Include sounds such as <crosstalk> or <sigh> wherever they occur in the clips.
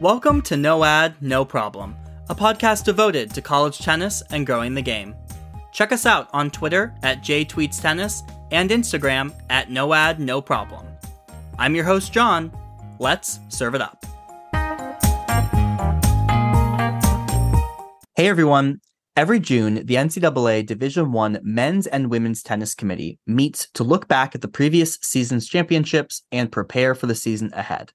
Welcome to No Ad, No Problem, a podcast devoted to college tennis and growing the game. Check us out on Twitter at JTweetsTennis and Instagram at No Ad, No Problem. I'm your host, John. Let's serve it up. Hey everyone. Every June, the NCAA Division One Men's and Women's Tennis Committee meets to look back at the previous season's championships and prepare for the season ahead.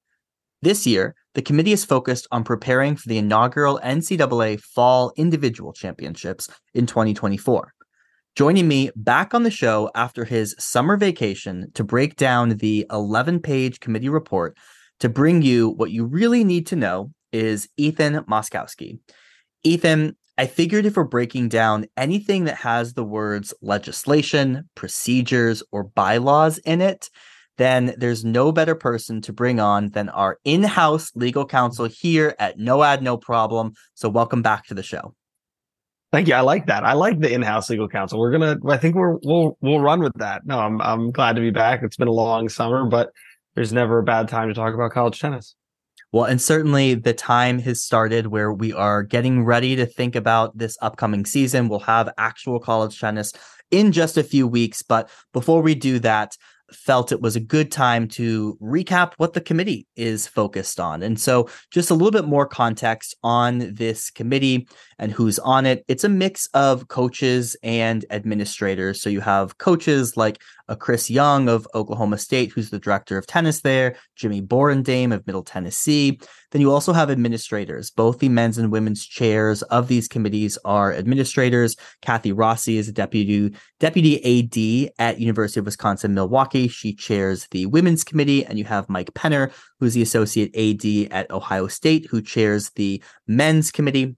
This year, the committee is focused on preparing for the inaugural NCAA Fall Individual Championships in 2024. Joining me back on the show after his summer vacation to break down the 11 page committee report to bring you what you really need to know is Ethan Moskowski. Ethan, I figured if we're breaking down anything that has the words legislation, procedures, or bylaws in it, then there's no better person to bring on than our in-house legal counsel here at No Ad No Problem. So welcome back to the show. Thank you. I like that. I like the in-house legal counsel. We're gonna. I think we're we'll we'll run with that. No, I'm I'm glad to be back. It's been a long summer, but there's never a bad time to talk about college tennis. Well, and certainly the time has started where we are getting ready to think about this upcoming season. We'll have actual college tennis in just a few weeks. But before we do that, felt it was a good time to recap what the committee is focused on. And so, just a little bit more context on this committee and who's on it. It's a mix of coaches and administrators. So, you have coaches like a Chris Young of Oklahoma State, who's the director of tennis there, Jimmy Borendame of Middle Tennessee. Then you also have administrators. Both the men's and women's chairs of these committees are administrators. Kathy Rossi is a deputy deputy AD at University of Wisconsin Milwaukee. She chairs the women's committee, and you have Mike Penner, who's the associate AD at Ohio State, who chairs the men's committee.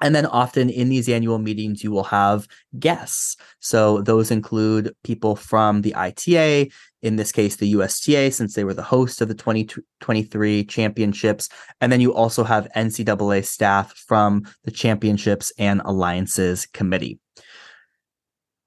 And then often in these annual meetings, you will have guests. So those include people from the ITA, in this case, the USTA, since they were the host of the 2023 championships. And then you also have NCAA staff from the championships and alliances committee.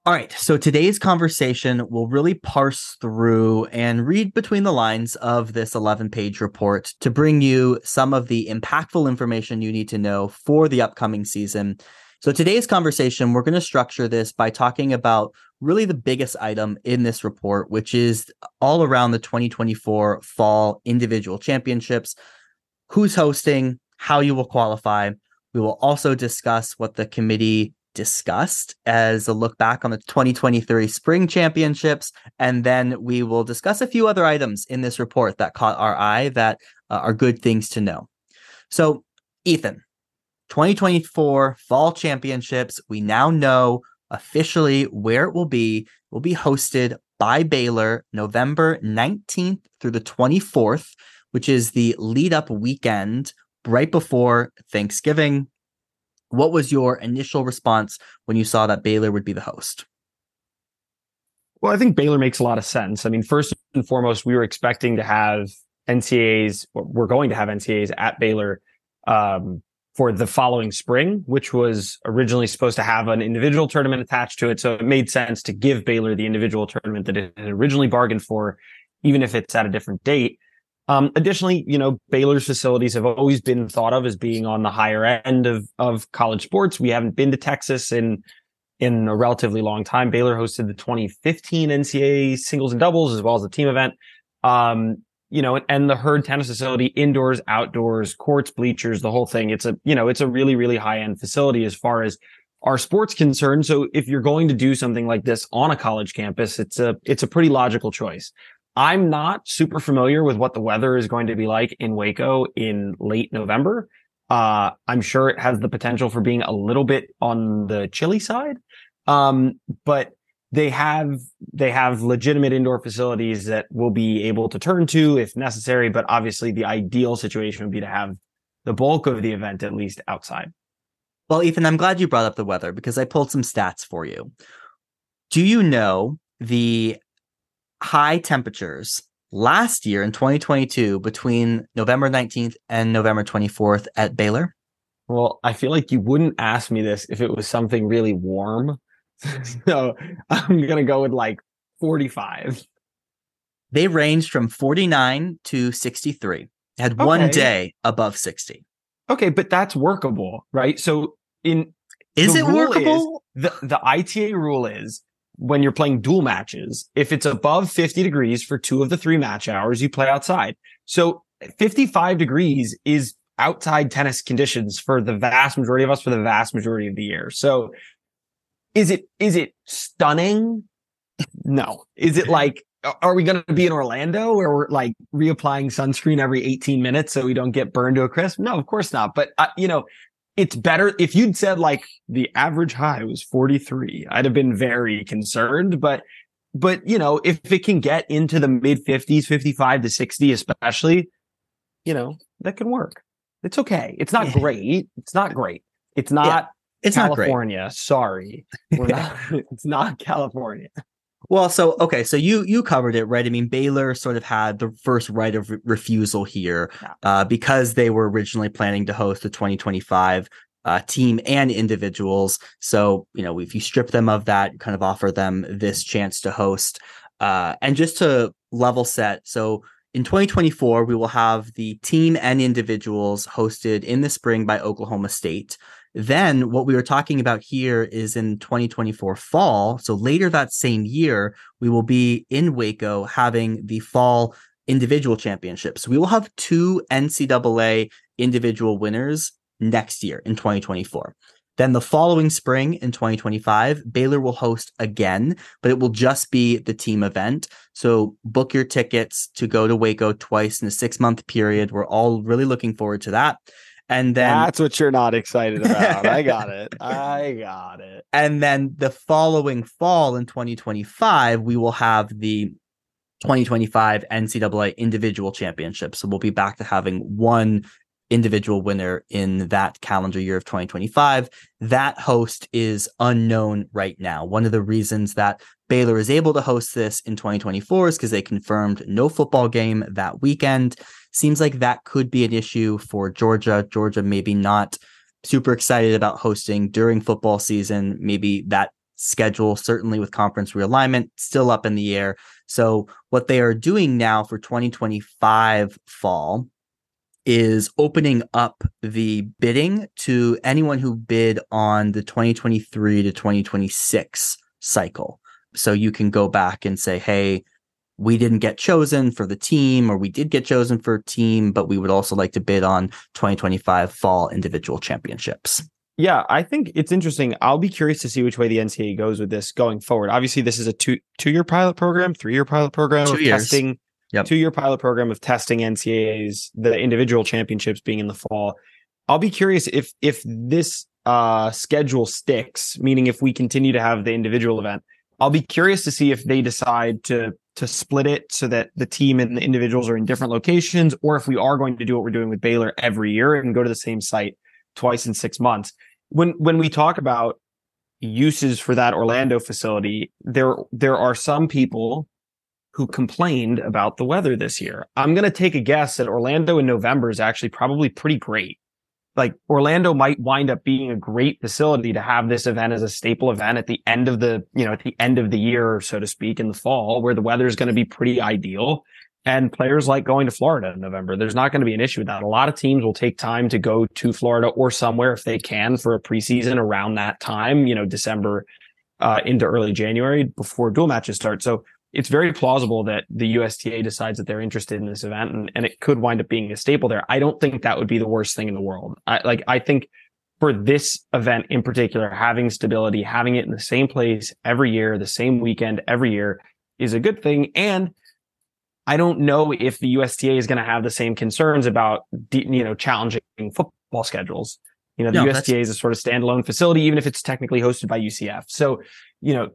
All right. So today's conversation will really parse through and read between the lines of this 11 page report to bring you some of the impactful information you need to know for the upcoming season. So today's conversation, we're going to structure this by talking about really the biggest item in this report, which is all around the 2024 fall individual championships, who's hosting, how you will qualify. We will also discuss what the committee discussed as a look back on the 2023 spring championships. And then we will discuss a few other items in this report that caught our eye that uh, are good things to know. So, Ethan, 2024 fall championships, we now know officially where it will be. Will be hosted by Baylor November 19th through the 24th, which is the lead up weekend right before Thanksgiving what was your initial response when you saw that Baylor would be the host? Well, I think Baylor makes a lot of sense. I mean, first and foremost, we were expecting to have NCAAs, we're going to have NCAAs at Baylor um, for the following spring, which was originally supposed to have an individual tournament attached to it. So it made sense to give Baylor the individual tournament that it had originally bargained for, even if it's at a different date. Um, additionally, you know, Baylor's facilities have always been thought of as being on the higher end of, of college sports. We haven't been to Texas in, in a relatively long time. Baylor hosted the 2015 NCAA singles and doubles as well as the team event. Um, you know, and the Hurd tennis facility, indoors, outdoors, courts, bleachers, the whole thing. It's a, you know, it's a really, really high end facility as far as our sports concerned. So if you're going to do something like this on a college campus, it's a, it's a pretty logical choice. I'm not super familiar with what the weather is going to be like in Waco in late November. Uh, I'm sure it has the potential for being a little bit on the chilly side. Um, but they have, they have legitimate indoor facilities that we'll be able to turn to if necessary. But obviously the ideal situation would be to have the bulk of the event at least outside. Well, Ethan, I'm glad you brought up the weather because I pulled some stats for you. Do you know the high temperatures last year in 2022 between November 19th and November 24th at Baylor? Well, I feel like you wouldn't ask me this if it was something really warm. <laughs> so I'm going to go with like 45. They ranged from 49 to 63. had one day above 60. Okay, but that's workable, right? So in is it workable? Is, the the ITA rule is when you're playing dual matches, if it's above 50 degrees for two of the three match hours, you play outside. So 55 degrees is outside tennis conditions for the vast majority of us for the vast majority of the year. So is it is it stunning? No. Is it like are we going to be in Orlando where we're like reapplying sunscreen every 18 minutes so we don't get burned to a crisp? No, of course not. But uh, you know, it's better if you'd said like the average high was 43. I'd have been very concerned, but but you know, if it can get into the mid 50s, 55 to 60 especially, you know, that can work. It's okay. It's not great. It's not great. It's not yeah. It's California. Not Sorry. Not, it's not California. <laughs> <laughs> Well, so okay, so you you covered it right. I mean, Baylor sort of had the first right of re- refusal here yeah. uh, because they were originally planning to host the 2025 uh, team and individuals. So you know, if you strip them of that, kind of offer them this chance to host. Uh, and just to level set, so in 2024, we will have the team and individuals hosted in the spring by Oklahoma State. Then what we were talking about here is in 2024 fall. So later that same year, we will be in Waco having the fall individual championships. We will have two NCAA individual winners next year in 2024. Then the following spring in 2025, Baylor will host again, but it will just be the team event. So book your tickets to go to Waco twice in a six month period. We're all really looking forward to that. And then that's what you're not excited about. I <laughs> got it. I got it. And then the following fall in 2025, we will have the 2025 NCAA individual championship. So we'll be back to having one individual winner in that calendar year of 2025. That host is unknown right now. One of the reasons that Baylor is able to host this in 2024 is because they confirmed no football game that weekend. Seems like that could be an issue for Georgia. Georgia maybe not super excited about hosting during football season. Maybe that schedule, certainly with conference realignment, still up in the air. So, what they are doing now for 2025 fall is opening up the bidding to anyone who bid on the 2023 to 2026 cycle. So, you can go back and say, hey, we didn't get chosen for the team or we did get chosen for a team, but we would also like to bid on 2025 fall individual championships. Yeah, I think it's interesting. I'll be curious to see which way the NCAA goes with this going forward. Obviously, this is a two two year pilot program, three year pilot program two of years. testing. Yep. Two year pilot program of testing NCAAs, the individual championships being in the fall. I'll be curious if if this uh, schedule sticks, meaning if we continue to have the individual event. I'll be curious to see if they decide to to split it so that the team and the individuals are in different locations, or if we are going to do what we're doing with Baylor every year and go to the same site twice in six months. When when we talk about uses for that Orlando facility, there there are some people who complained about the weather this year. I'm going to take a guess that Orlando in November is actually probably pretty great like Orlando might wind up being a great facility to have this event as a staple event at the end of the, you know, at the end of the year, so to speak, in the fall, where the weather is going to be pretty ideal. And players like going to Florida in November. There's not going to be an issue with that. A lot of teams will take time to go to Florida or somewhere if they can for a preseason around that time, you know, December uh, into early January before dual matches start. So it's very plausible that the USTA decides that they're interested in this event and, and it could wind up being a staple there. I don't think that would be the worst thing in the world. I like, I think for this event in particular, having stability, having it in the same place every year, the same weekend every year is a good thing. And I don't know if the USTA is going to have the same concerns about, you know, challenging football schedules. You know, the no, USTA is a sort of standalone facility, even if it's technically hosted by UCF. So, you know,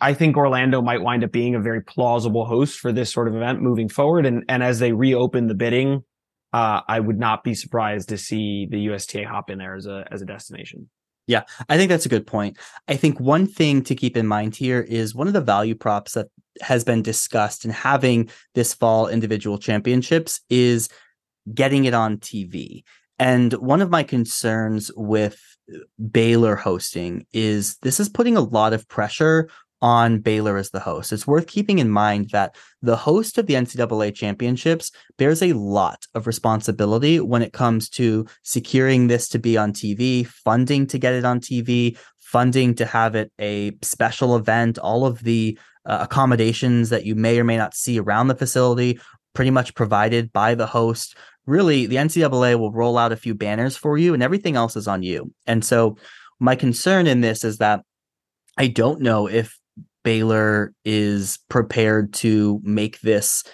I think Orlando might wind up being a very plausible host for this sort of event moving forward. And, and as they reopen the bidding, uh, I would not be surprised to see the USTA hop in there as a, as a destination. Yeah, I think that's a good point. I think one thing to keep in mind here is one of the value props that has been discussed in having this fall individual championships is getting it on TV. And one of my concerns with Baylor hosting is this is putting a lot of pressure on Baylor as the host. It's worth keeping in mind that the host of the NCAA championships bears a lot of responsibility when it comes to securing this to be on TV, funding to get it on TV, funding to have it a special event, all of the uh, accommodations that you may or may not see around the facility, pretty much provided by the host. Really, the NCAA will roll out a few banners for you, and everything else is on you. And so, my concern in this is that I don't know if Baylor is prepared to make this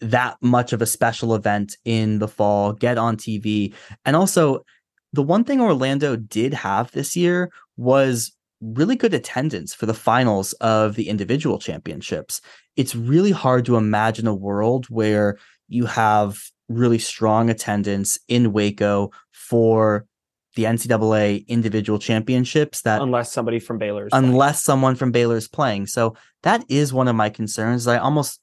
that much of a special event in the fall, get on TV. And also, the one thing Orlando did have this year was really good attendance for the finals of the individual championships. It's really hard to imagine a world where you have really strong attendance in Waco for the NCAA individual championships that unless somebody from Baylor unless playing. someone from Baylor is playing. So that is one of my concerns. I almost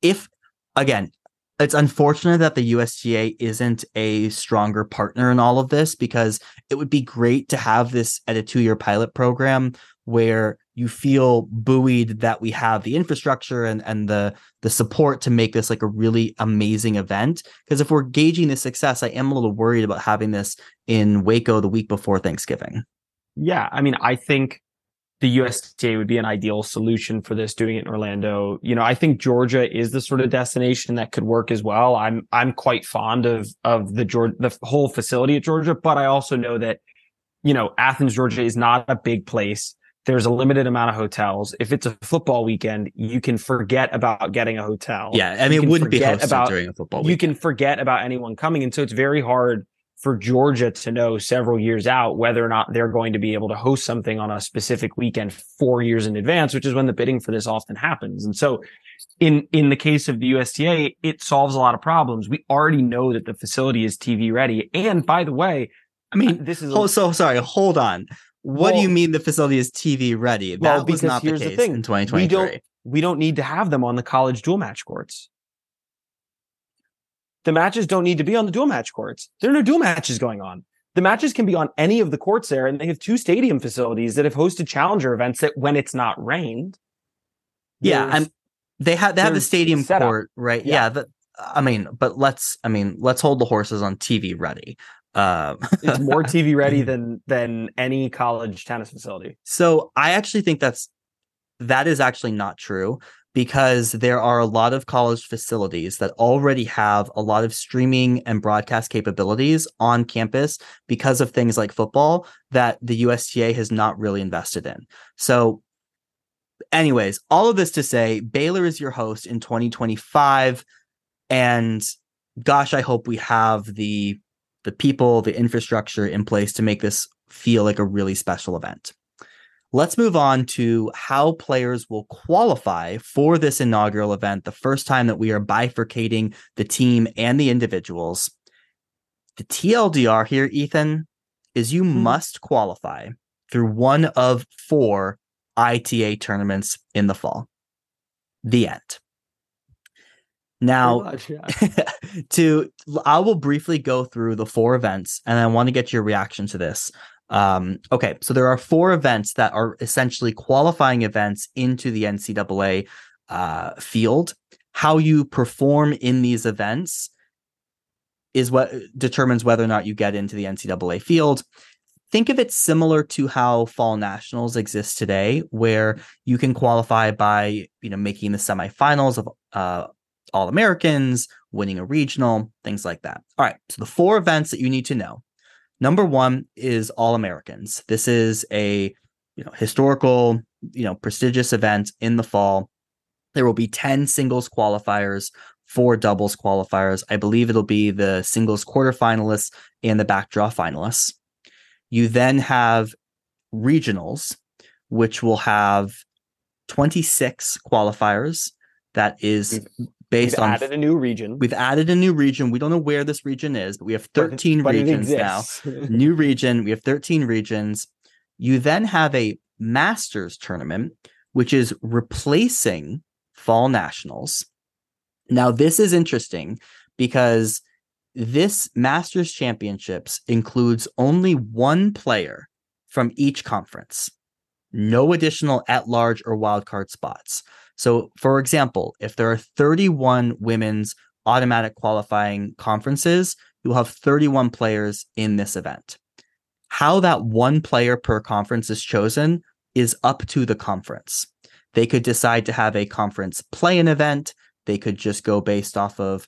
if again, it's unfortunate that the USTA isn't a stronger partner in all of this because it would be great to have this at a two-year pilot program where you feel buoyed that we have the infrastructure and, and the the support to make this like a really amazing event. Because if we're gauging the success, I am a little worried about having this in Waco the week before Thanksgiving. Yeah, I mean, I think the USTA would be an ideal solution for this doing it in Orlando. You know, I think Georgia is the sort of destination that could work as well. I'm I'm quite fond of of the Georgia the whole facility at Georgia, but I also know that you know, Athens, Georgia is not a big place. There's a limited amount of hotels. If it's a football weekend, you can forget about getting a hotel. Yeah, I mean, it wouldn't be hosted about, during a football. You can forget about anyone coming, and so it's very hard for Georgia to know several years out whether or not they're going to be able to host something on a specific weekend four years in advance, which is when the bidding for this often happens. And so in, in the case of the USTA, it solves a lot of problems. We already know that the facility is TV ready. And by the way, I mean, this is, oh, so sorry, hold on. What well, do you mean the facility is TV ready? That well, was not the case the thing. in 2023. We don't, we don't need to have them on the college dual match courts. The matches don't need to be on the dual match courts. There are no dual matches going on. The matches can be on any of the courts there, and they have two stadium facilities that have hosted challenger events that when it's not rained. Yeah, and they have they have the stadium court, right? Yeah, yeah the, I mean, but let's I mean, let's hold the horses on TV ready. Um, it's more TV ready <laughs> than than any college tennis facility. So I actually think that's that is actually not true because there are a lot of college facilities that already have a lot of streaming and broadcast capabilities on campus because of things like football that the USTA has not really invested in. So, anyways, all of this to say, Baylor is your host in 2025. And gosh, I hope we have the the people, the infrastructure in place to make this feel like a really special event. Let's move on to how players will qualify for this inaugural event, the first time that we are bifurcating the team and the individuals. The TLDR here, Ethan, is you mm-hmm. must qualify through one of four ITA tournaments in the fall. The end. Now, much, yeah. <laughs> to I will briefly go through the four events, and I want to get your reaction to this. Um, okay, so there are four events that are essentially qualifying events into the NCAA uh, field. How you perform in these events is what determines whether or not you get into the NCAA field. Think of it similar to how fall nationals exist today, where you can qualify by you know making the semifinals of uh, all Americans, winning a regional, things like that. All right, so the four events that you need to know Number one is All Americans. This is a you know historical, you know, prestigious event in the fall. There will be 10 singles qualifiers, four doubles qualifiers. I believe it'll be the singles quarterfinalists and the backdraw finalists. You then have regionals, which will have 26 qualifiers. That is based we've on added a new region. We've added a new region. We don't know where this region is, but we have 13 but, regions now. <laughs> new region. We have 13 regions. You then have a Masters tournament, which is replacing Fall Nationals. Now, this is interesting because this Masters Championships includes only one player from each conference. no additional at large or wildcard spots. So, for example, if there are 31 women's automatic qualifying conferences, you will have 31 players in this event. How that one player per conference is chosen is up to the conference. They could decide to have a conference play an event. They could just go based off of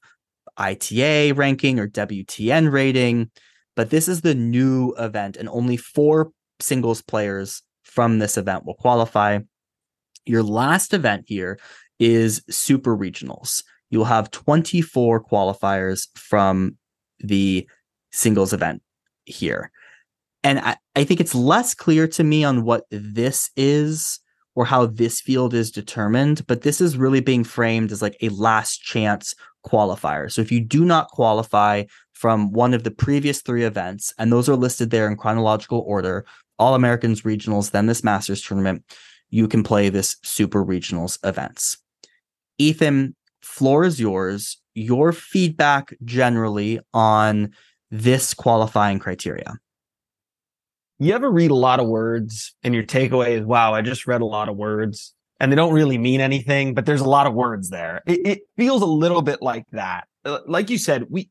ITA ranking or WTN rating. But this is the new event, and only four singles players from this event will qualify. Your last event here is super regionals. You'll have 24 qualifiers from the singles event here. And I, I think it's less clear to me on what this is or how this field is determined, but this is really being framed as like a last chance qualifier. So if you do not qualify from one of the previous three events, and those are listed there in chronological order All Americans regionals, then this Masters tournament, you can play this Super Regionals events. Ethan, floor is yours. Your feedback generally on this qualifying criteria you ever read a lot of words and your takeaway is, wow, I just read a lot of words and they don't really mean anything, but there's a lot of words there. It, it feels a little bit like that. Uh, like you said, we,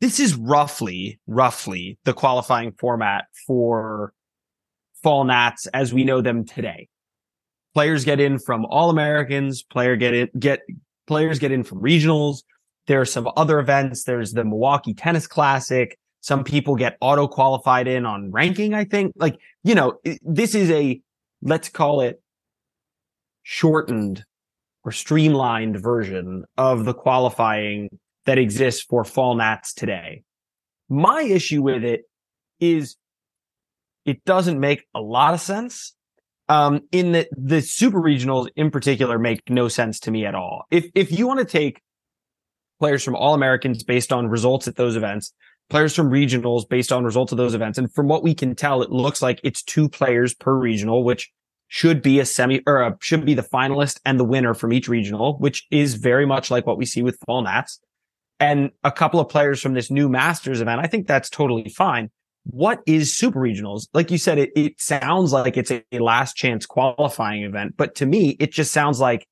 this is roughly, roughly the qualifying format for fall nats as we know them today. Players get in from all Americans, player get it, get players get in from regionals. There are some other events. There's the Milwaukee Tennis Classic. Some people get auto qualified in on ranking, I think. Like, you know, this is a, let's call it shortened or streamlined version of the qualifying that exists for fall nats today. My issue with it is it doesn't make a lot of sense. Um, in that the super regionals in particular make no sense to me at all. If, if you want to take players from all Americans based on results at those events, players from regionals based on results of those events. And from what we can tell, it looks like it's two players per regional, which should be a semi or a, should be the finalist and the winner from each regional, which is very much like what we see with fall nats and a couple of players from this new masters event. I think that's totally fine. What is super regionals? Like you said, it, it sounds like it's a, last chance qualifying event, but to me, it just sounds like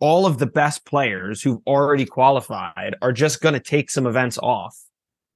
all of the best players who've already qualified are just going to take some events off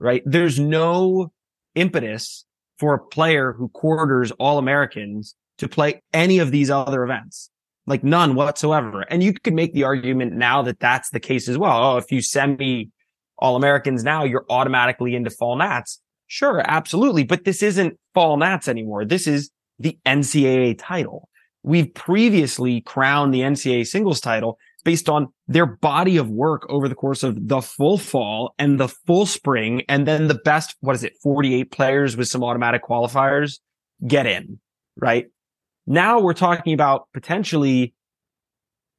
right? There's no impetus for a player who quarters all Americans to play any of these other events. Like none whatsoever. And you could make the argument now that that's the case as well. Oh, if you semi all Americans now, you're automatically into fall nats. Sure, absolutely. But this isn't fall nats anymore. This is the NCAA title. We've previously crowned the NCAA singles title based on their body of work over the course of the full fall and the full spring. And then the best, what is it? 48 players with some automatic qualifiers get in, right? Now we're talking about potentially,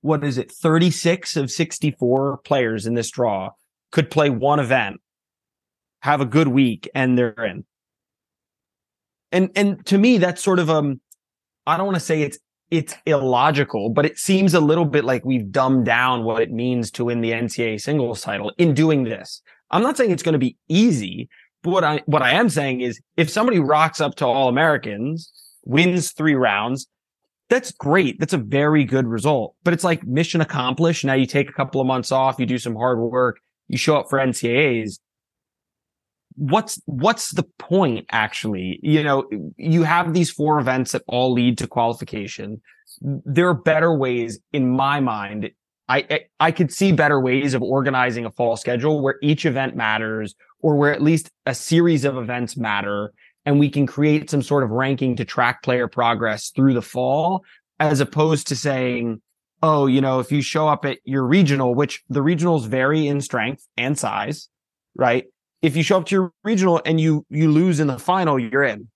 what is it? 36 of 64 players in this draw could play one event, have a good week and they're in. And, and to me, that's sort of, um, I don't want to say it's it's illogical, but it seems a little bit like we've dumbed down what it means to win the NCAA singles title in doing this. I'm not saying it's going to be easy, but what I, what I am saying is if somebody rocks up to all Americans, wins three rounds, that's great. That's a very good result, but it's like mission accomplished. Now you take a couple of months off, you do some hard work, you show up for NCAAs what's what's the point actually? You know you have these four events that all lead to qualification. There are better ways in my mind I, I i could see better ways of organizing a fall schedule where each event matters or where at least a series of events matter and we can create some sort of ranking to track player progress through the fall as opposed to saying oh you know if you show up at your regional which the regionals vary in strength and size right if you show up to your regional and you you lose in the final, you're in.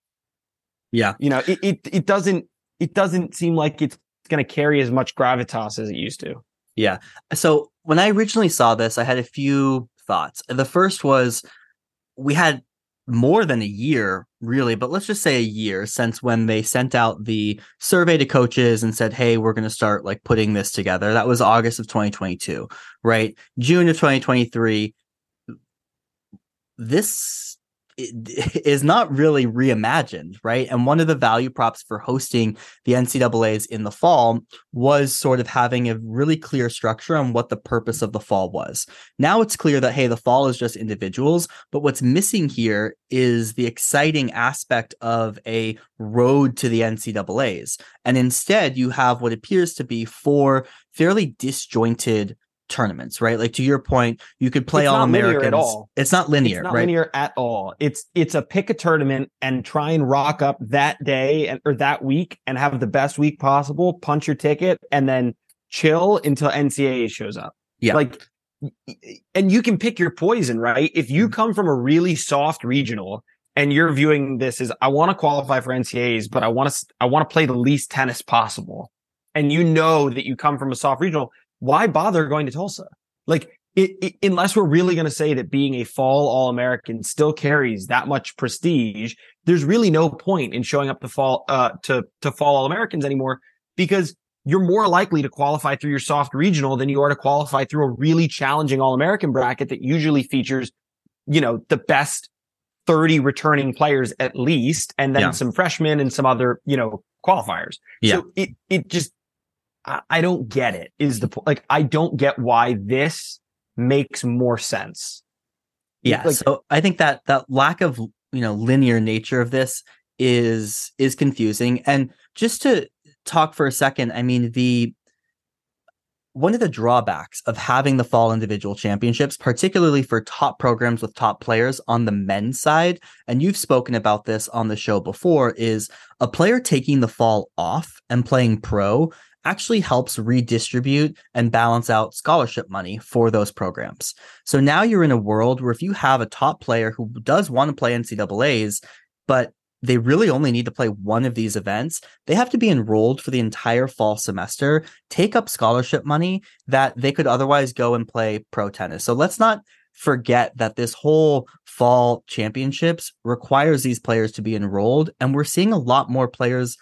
Yeah. You know, it it, it doesn't it doesn't seem like it's going to carry as much gravitas as it used to. Yeah. So when I originally saw this, I had a few thoughts. The first was we had more than a year, really, but let's just say a year since when they sent out the survey to coaches and said, Hey, we're going to start like putting this together. That was August of 2022, right? June of 2023, this <laughs> is not really reimagined, right? And one of the value props for hosting the NCAA's in the fall was sort of having a really clear structure on what the purpose of the fall was. Now it's clear that, hey, the fall is just individuals, but what's missing here is the exciting aspect of a road to the NCAA's. And instead, you have what appears to be four fairly disjointed tournaments, right? Like to your point, you could play It's all Americans. at all. It's not linear, it's not right? linear at all. It's it's a pick a tournament and try and rock up that day and or that week and have the best week possible. Punch your ticket and then chill until NCAA shows up. Yeah. like, and you can pick your poison, right? If Mm-hmm. you come from a really soft regional and you're viewing this as I want to qualify for NCAAs, but I want to I want to play the least tennis possible, and you know that you come from a soft regional, why bother going to Tulsa? Like, it, it, unless we're really going to say that being a fall All American still carries that much prestige, there's really no point in showing up to fall uh, to to fall All Americans anymore because you're more likely to qualify through your soft regional than you are to qualify through a really challenging All American bracket that usually features, you know, the best 30 returning players at least, and then Yeah. some freshmen and some other, you know, qualifiers. Yeah. So it, it just, I, I don't get it is the, like, I don't get why this makes more sense. Yeah. Like- so I think that that lack of you know linear nature of this is is confusing. And just to talk for a second, I mean the one of the drawbacks of having the fall individual championships, particularly for top programs with top players on the men's side, and you've spoken about this on the show before, is a player taking the fall off and playing pro actually helps redistribute and balance out scholarship money for those programs. So now you're in a world where if you have a top player who does want to play NCAAs, but they really only need to play one of these events, they have to be enrolled for the entire fall semester, take up scholarship money that they could otherwise go and play pro tennis. So let's not forget that this whole fall championships requires these players to be enrolled. And we're seeing a lot more players,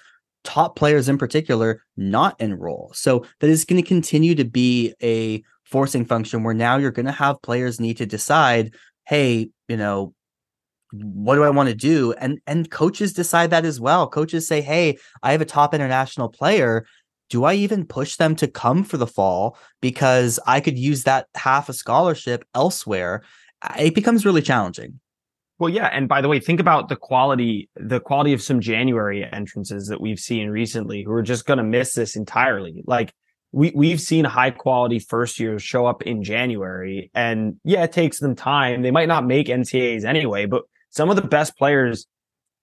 top players in particular, not enroll. So that is going to continue to be a forcing function where now you're going to have players need to decide, hey, you know, what do I want to do? And and coaches decide that as well. Coaches say, "Hey, I have a top international player. Do I even push them to come for the fall because I could use that half a scholarship elsewhere?" It becomes really challenging. Well, yeah, and by the way, think about the quality, the quality of some January entrances that we've seen recently who are just going to miss this entirely. Like we we've seen high quality first years show up in January, and yeah, it takes them time. They might not make NCAAs anyway, but some of the best players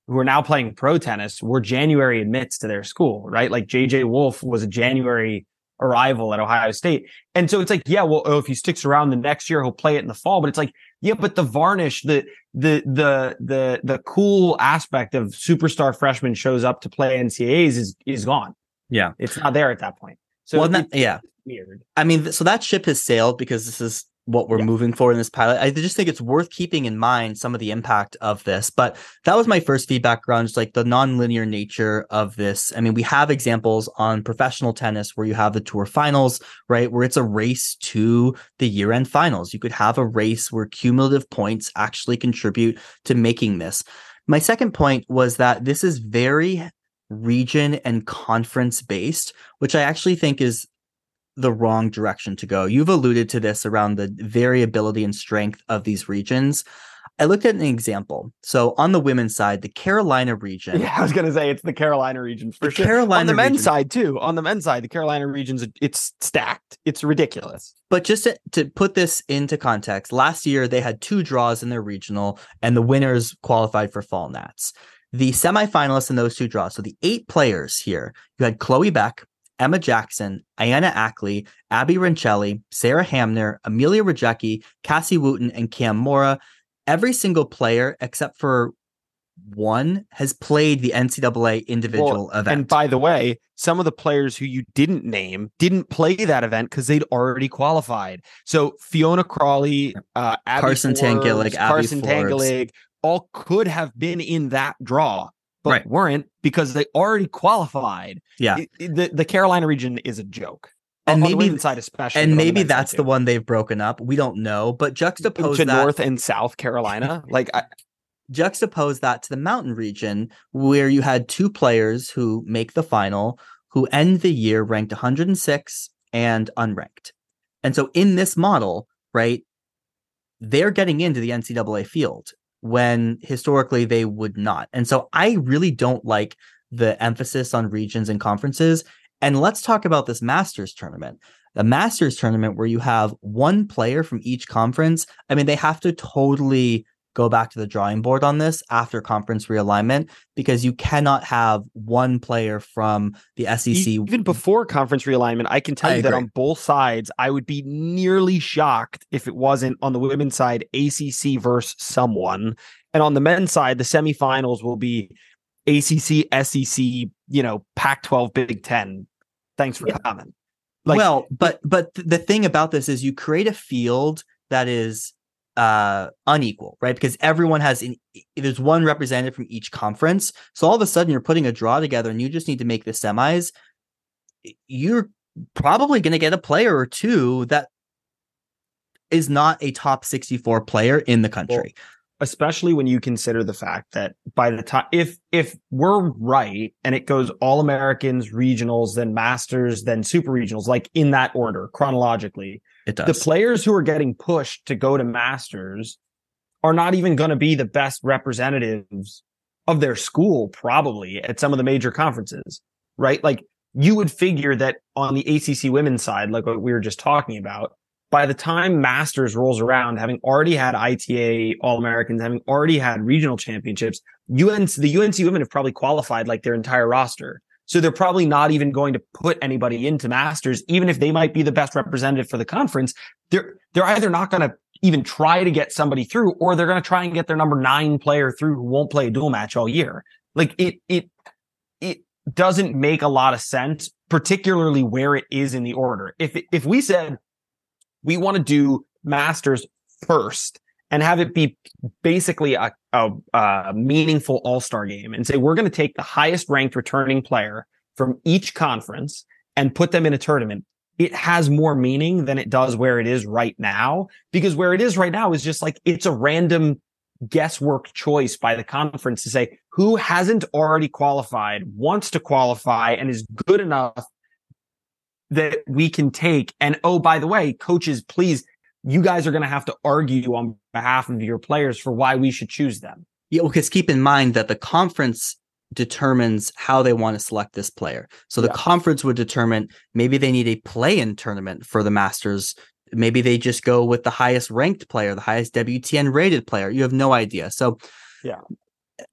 who are now playing pro tennis were January admits to their school, right? Like JJ Wolf was a January arrival at Ohio State. And so it's like, yeah, well, oh, if he sticks around the next year, he'll play it in the fall. But it's like, yeah, but the varnish, the the the the the cool aspect of superstar freshman shows up to play NCAAs is is gone. Yeah. It's not there at that point. So well, that, yeah. weird. I mean, so that ship has sailed because this is what we're Yeah. moving for in this pilot. I just think it's worth keeping in mind some of the impact of this. But that was my first feedback around just like the nonlinear nature of this. I mean, we have examples on professional tennis where you have the tour finals, right? Where it's a race to the year end finals. You could have a race where cumulative points actually contribute to making this. My second point was that this is very region and conference based, which I actually think is the wrong direction to go. You've alluded to this around the variability and strength of these regions. I looked at an example. So on the women's side, the Carolina region. Yeah, <laughs> I was gonna say it's the Carolina region for sure. Carolina On the men's region. side too. On the men's side, the Carolina region's it's stacked. It's ridiculous. But just to, to put this into context, last year they had two draws in their regional, and the winners qualified for fall nats. The semifinalists in those two draws, so the eight players here, you had Chloe Beck, Emma Jackson, Ayana Akli, Abby Rencheli, Sarah Hamner, Amelia Rajecki, Cassie Wooten, and Cam Mora. Every single player except for one has played the NCAA individual event. And by the way, some of the players who you didn't name didn't play that event because they'd already qualified. So Fiona Crawley, uh, Abby Carson Forbes, Tanguilig, Abby Carson Forbes. Tanguilig, all could have been in that draw, but Right. weren't because they already qualified. yeah. It- it- the the Carolina region is a joke, And On maybe- women's side especially, and on the maybe that's the one they've broken up. We don't know, but juxtapose to that North and South Carolina. like I, juxtapose that to the mountain region where you had two players who make the final who end the year ranked 106 and unranked. And so in this model, right, they're getting into the NCAA field when historically they would not. And so I really don't like the emphasis on regions and conferences. And let's talk about this Masters tournament. The Masters tournament, where you have one player from each conference, I mean, they have to totally go back to the drawing board on this after conference realignment because you cannot have one player from the SEC. Even before conference realignment, I can tell I you agree. that on both sides, I would be nearly shocked if it wasn't on the women's side, ACC versus someone. And on the men's side, the semifinals will be ACC, SEC, you know, Pac 12, Big 10. Thanks for yeah. coming. Like, well, but but the thing about this is you create a field that is uh unequal right? Because everyone has in, there's one representative from each conference. So all of a sudden you're putting a draw together and you just need to make the semis. You're probably going to get a player or two that is not a top 64 player in the country. well, especially when you consider the fact that by the time if if we're right and it goes all americans regionals then masters then super regionals like in that order chronologically it does. The players who are getting pushed to go to masters are not even going to be the best representatives of their school, probably at some of the major conferences, right? Like you would figure that on the ACC women's side, like what we were just talking about, by the time Masters rolls around, having already had ITA All Americans, having already had regional championships, UNC, the UNC women have probably qualified like their entire roster. So they're probably not even going to put anybody into masters, even if they might be the best representative for the conference. They're, they're either not going to even try to get somebody through or they're going to try and get their number nine player through who won't play a dual match all year. Like it, it, it doesn't make a lot of sense, particularly where it is in the order. If, if we said we want to do masters first and have it be basically a, a, a meaningful all star game and say, we're going to take the highest ranked returning player from each conference and put them in a tournament. It has more meaning than it does where it is right now, because where it is right now is just like it's a random guesswork choice by the conference to say who hasn't already qualified, wants to qualify, and is good enough that we can take. And oh, by the way, coaches, please you guys are going to have to argue on behalf of your players for why we should choose them. Yeah, because keep in mind that the conference determines how they want to select this player. So the yeah. conference would determine maybe they need a play-in tournament for the Masters. Maybe they just go with the highest ranked player, the highest WTN rated player. You have no idea. So yeah.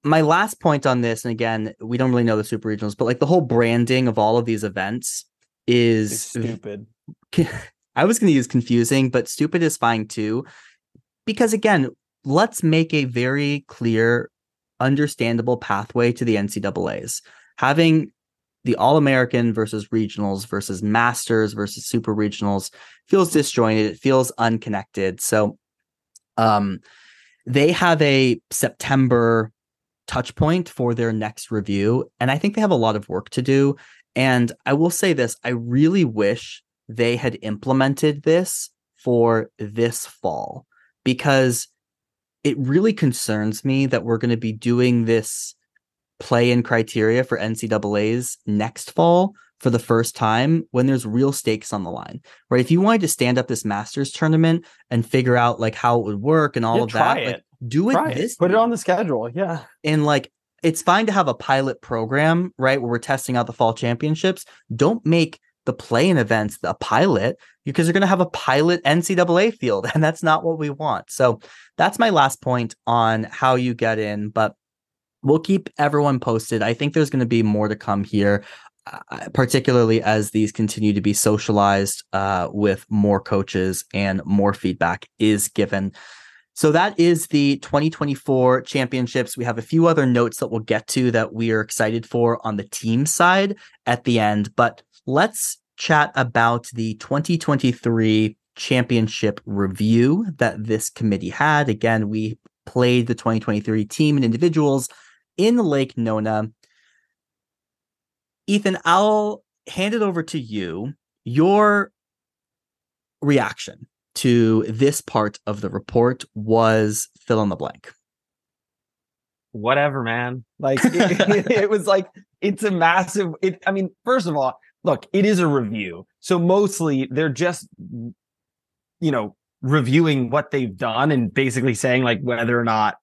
My last point on this, and again, we don't really know the super regionals, but like the whole branding of all of these events is it's stupid. <laughs> I was going to use confusing, but stupid is fine too. Because again, let's make a very clear, understandable pathway to the NCAAs. Having the All American versus regionals versus masters versus super regionals feels disjointed. It feels unconnected. So, um, they have a September touch point for their next review. And I think they have a lot of work to do. And I will say this I really wish they had implemented this for this fall because it really concerns me that we're going to be doing this play in criteria for NCAA's next fall for the first time when there's real stakes on the line, right? If you wanted to stand up this Masters tournament and figure out like how it would work and all yeah, of that, like, do it try this it. Put it on the schedule. Yeah. And like, it's fine to have a pilot program, right? Where we're testing out the fall championships. Don't make the play-in events the pilot because you're going to have a pilot NCAA field, and that's not what we want. So that's my last point on how you get in, but we'll keep everyone posted. I think there's going to be more to come here. Uh, particularly as these continue to be socialized uh, with more coaches and more feedback is given. So that is the 2024 championships. We have a few other notes that we'll get to that we are excited for on the team side at the end, but let's chat about the 2023 championship review that this committee had. Again, we played the 2023 team and individuals in Lake Nona. Ethan, I'll hand it over to you. Your reaction to this part of the report was fill in the blank. whatever, man. Like it, <laughs> it, was like it's a massive. It. I mean, first of all, look, it is a review, so mostly they're just, you know, reviewing what they've done and basically saying like whether or not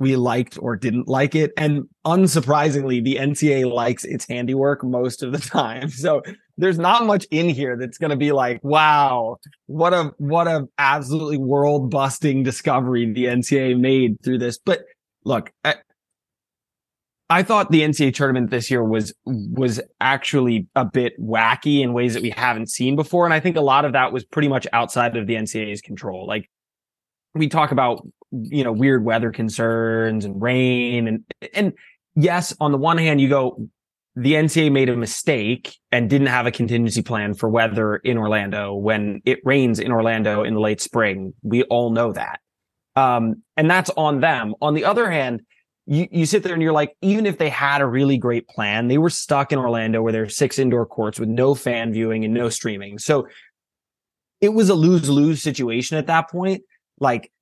we liked or didn't like it. And unsurprisingly, the NCA likes its handiwork most of the <laughs> time. So there's not much in here that's going to be like, wow, what a, what a absolutely world busting discovery the NCA made through this. But look, I, thought the NCAA tournament this year was, was actually a bit wacky in ways that we haven't seen before. And I think a lot of that was pretty much outside of the NCAA's control. Like we talk about you know weird weather concerns and rain and and yes on the one hand you go the NCAA made a mistake and didn't have a contingency plan for weather in Orlando when it rains in Orlando in the late spring. We all know that. Um, and that's on them. On the other hand, you, you sit there and you're like, even if they had a really great plan, they were stuck in Orlando where there's six indoor courts with no fan viewing and no streaming. So it was a lose lose situation at that point like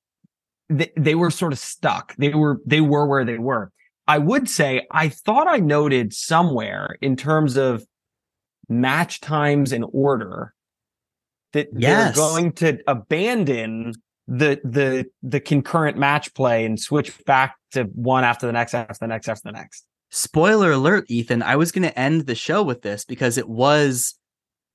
they, they were sort of stuck. They were, they were where they were. I would say I thought I noted somewhere in terms of match times and order that yes. they're going to abandon the the the concurrent match play and switch back to one after the next after the next after the next. Spoiler alert, Ethan. I was going to end the show with this because it was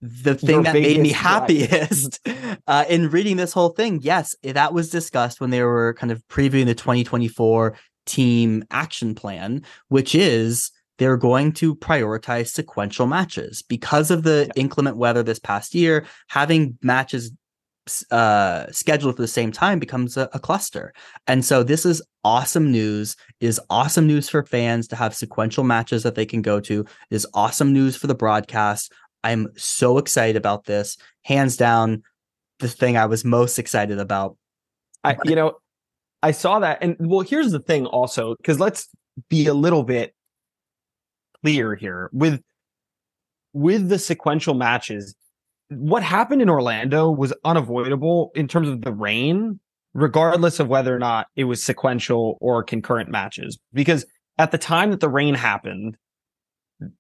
the thing Your that made me happiest <laughs> uh, in reading this whole thing, yes, that was discussed when they were kind of previewing the 2024 team action plan, which is they're going to prioritize sequential matches because of the yeah. inclement weather this past year. Having matches uh, scheduled at the same time becomes a, a, cluster. And so this is awesome news. It is awesome news for fans to have sequential matches that they can go to. It is awesome news for the broadcast. I'm so excited about this. Hands down, the thing I was most excited about. I, you know, I saw that. And well, here's the thing also, because let's be a little bit clear here with, with the sequential matches. What happened in Orlando was unavoidable in terms of the rain, regardless of whether or not it was sequential or concurrent matches. Because at the time that the rain happened,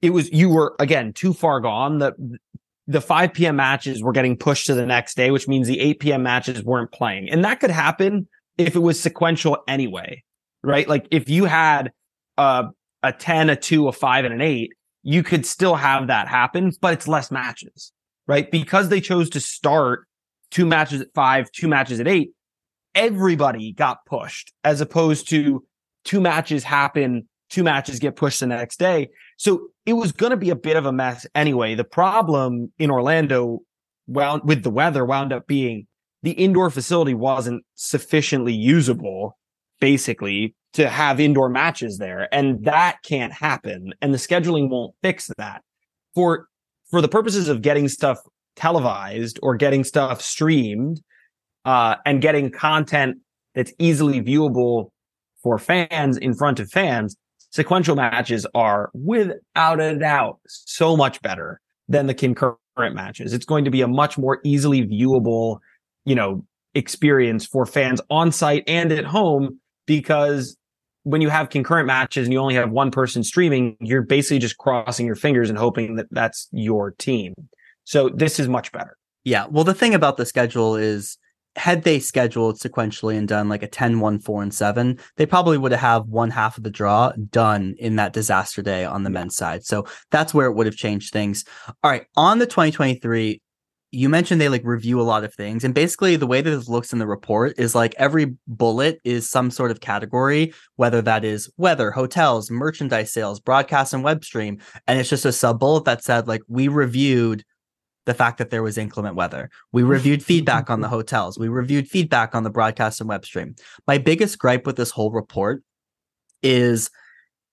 it was you were again too far gone. The the 5 p.m. matches were getting pushed to the next day, which means the 8 p.m. matches weren't playing. And that could happen if it was sequential anyway, right? Like if you had a, a 10, a 2, a 5, and an 8, you could still have that happen, but it's less matches, right? Because they chose to start two matches at 5, two matches at 8, everybody got pushed as opposed to two matches happen, two matches get pushed the next day. So it was going to be a bit of a mess anyway. The problem in Orlando wound with the weather wound up being the indoor facility wasn't sufficiently usable basically to have indoor matches there. And that can't happen. And the scheduling won't fix that for, for the purposes of getting stuff televised or getting stuff streamed, uh, and getting content that's easily viewable for fans in front of fans sequential matches are without a doubt so much better than the concurrent matches. It's going to be a much more easily viewable, you know, experience for fans on site and at home because when you have concurrent matches and you only have one person streaming, you're basically just crossing your fingers and hoping that that's your team. So this is much better. Yeah. Well, the thing about the schedule is had they scheduled sequentially and done like a 10 1 4 and 7 they probably would have one half of the draw done in that disaster day on the men's side so that's where it would have changed things all right on the 2023 you mentioned they like review a lot of things and basically the way that this looks in the report is like every bullet is some sort of category whether that is weather hotels merchandise sales broadcast and web stream and it's just a sub bullet that said like we reviewed the fact that there was inclement weather. We <laughs> reviewed feedback on the hotels. We reviewed feedback on the broadcast and web stream. My biggest gripe with this whole report is